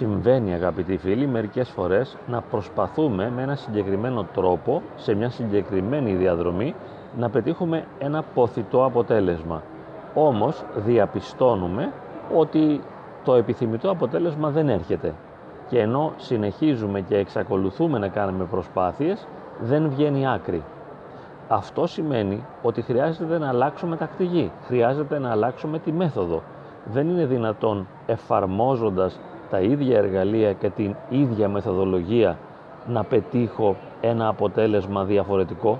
Συμβαίνει αγαπητοί φίλοι μερικές φορές να προσπαθούμε με ένα συγκεκριμένο τρόπο, σε μια συγκεκριμένη διαδρομή, να πετύχουμε ένα ποθητό αποτέλεσμα. Όμως διαπιστώνουμε ότι το επιθυμητό αποτέλεσμα δεν έρχεται. Και ενώ συνεχίζουμε και εξακολουθούμε να κάνουμε προσπάθειες, δεν βγαίνει άκρη. Αυτό σημαίνει ότι χρειάζεται να αλλάξουμε τακτική, χρειάζεται να αλλάξουμε τη μέθοδο. Δεν είναι δυνατόν εφαρμόζοντας τα ίδια εργαλεία και την ίδια μεθοδολογία να πετύχω ένα αποτέλεσμα διαφορετικό;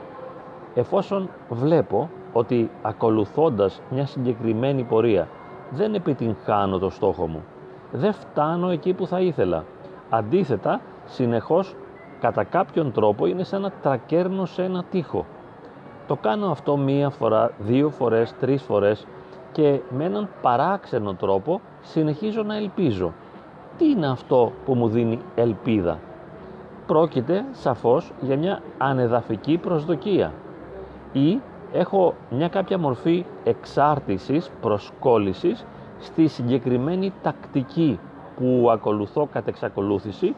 Εφόσον βλέπω ότι ακολουθώντας μια συγκεκριμένη πορεία δεν επιτυγχάνω το στόχο μου δεν φτάνω εκεί που θα ήθελα. Αντίθετα συνεχώς κατά κάποιον τρόπο είναι σαν να τρακέρνω σε ένα τοίχο το κάνω αυτό μία φορά, δύο φορές, τρεις φορές και με έναν παράξενο τρόπο συνεχίζω να ελπίζω τι είναι αυτό που μου δίνει ελπίδα; Πρόκειται σαφώς για μια ανεδαφική προσδοκία ή έχω μια κάποια μορφή εξάρτησης, προσκόλλησης στη συγκεκριμένη τακτική που ακολουθώ κατ' εξακολούθηση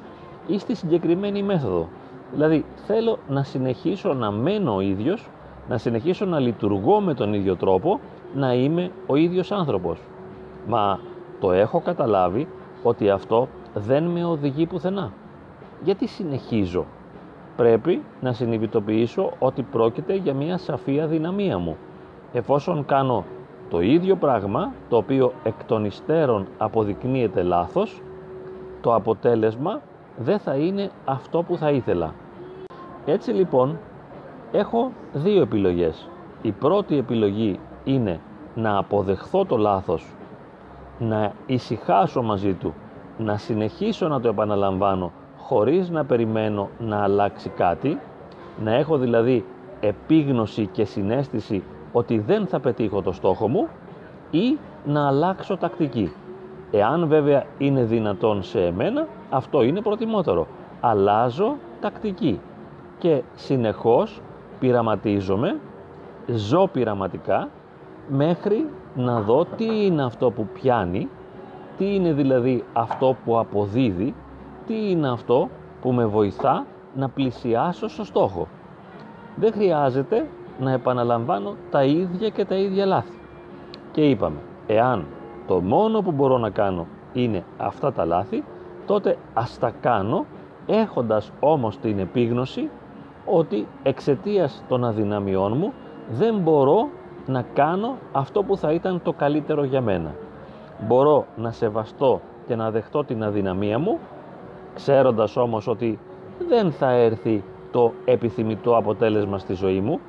ή στη συγκεκριμένη μέθοδο. Δηλαδή θέλω να συνεχίσω να μένω ο ίδιος, να συνεχίσω να λειτουργώ με τον ίδιο τρόπο, να είμαι ο ίδιος άνθρωπος. Μα το έχω καταλάβει ότι αυτό δεν με οδηγεί πουθενά. Γιατί συνεχίζω; Πρέπει να συνειδητοποιήσω ότι πρόκειται για μια σαφή αδυναμία μου. Εφόσον κάνω το ίδιο πράγμα, το οποίο εκ των υστέρων αποδεικνύεται λάθος, το αποτέλεσμα δεν θα είναι αυτό που θα ήθελα. Έτσι λοιπόν, έχω δύο επιλογές. Η πρώτη επιλογή είναι να αποδεχθώ το λάθος να ησυχάσω μαζί του, να συνεχίσω να το επαναλαμβάνω χωρίς να περιμένω να αλλάξει κάτι, να έχω δηλαδή επίγνωση και συνέστηση ότι δεν θα πετύχω το στόχο μου ή να αλλάξω τακτική. Εάν βέβαια είναι δυνατόν σε εμένα, αυτό είναι προτιμότερο. Αλλάζω τακτική και συνεχώς πειραματίζομαι, ζω πειραματικά μέχρι να δω τι είναι αυτό που πιάνει, τι είναι δηλαδή αυτό που αποδίδει, τι είναι αυτό που με βοηθά να πλησιάσω στο στόχο. Δεν χρειάζεται να επαναλαμβάνω τα ίδια και τα ίδια λάθη. Και είπαμε, εάν το μόνο που μπορώ να κάνω είναι αυτά τα λάθη, τότε ας τα κάνω έχοντας όμως την επίγνωση ότι εξαιτίας των αδυναμιών μου δεν μπορώ να κάνω αυτό που θα ήταν το καλύτερο για μένα. Μπορώ να σεβαστώ και να δεχτώ την αδυναμία μου, ξέροντας όμως ότι δεν θα έρθει το επιθυμητό αποτέλεσμα στη ζωή μου,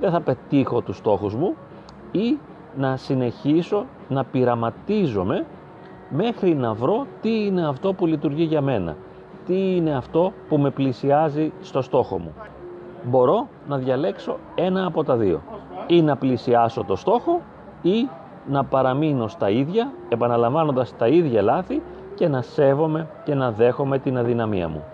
δεν θα πετύχω τους στόχους μου ή να συνεχίσω να πειραματίζομαι μέχρι να βρω τι είναι αυτό που λειτουργεί για μένα, τι είναι αυτό που με πλησιάζει στο στόχο μου. Μπορώ να διαλέξω ένα από τα δύο ή να πλησιάσω το στόχο ή να παραμείνω στα ίδια, επαναλαμβάνοντας τα ίδια λάθη και να σέβομαι και να δέχομαι την αδυναμία μου.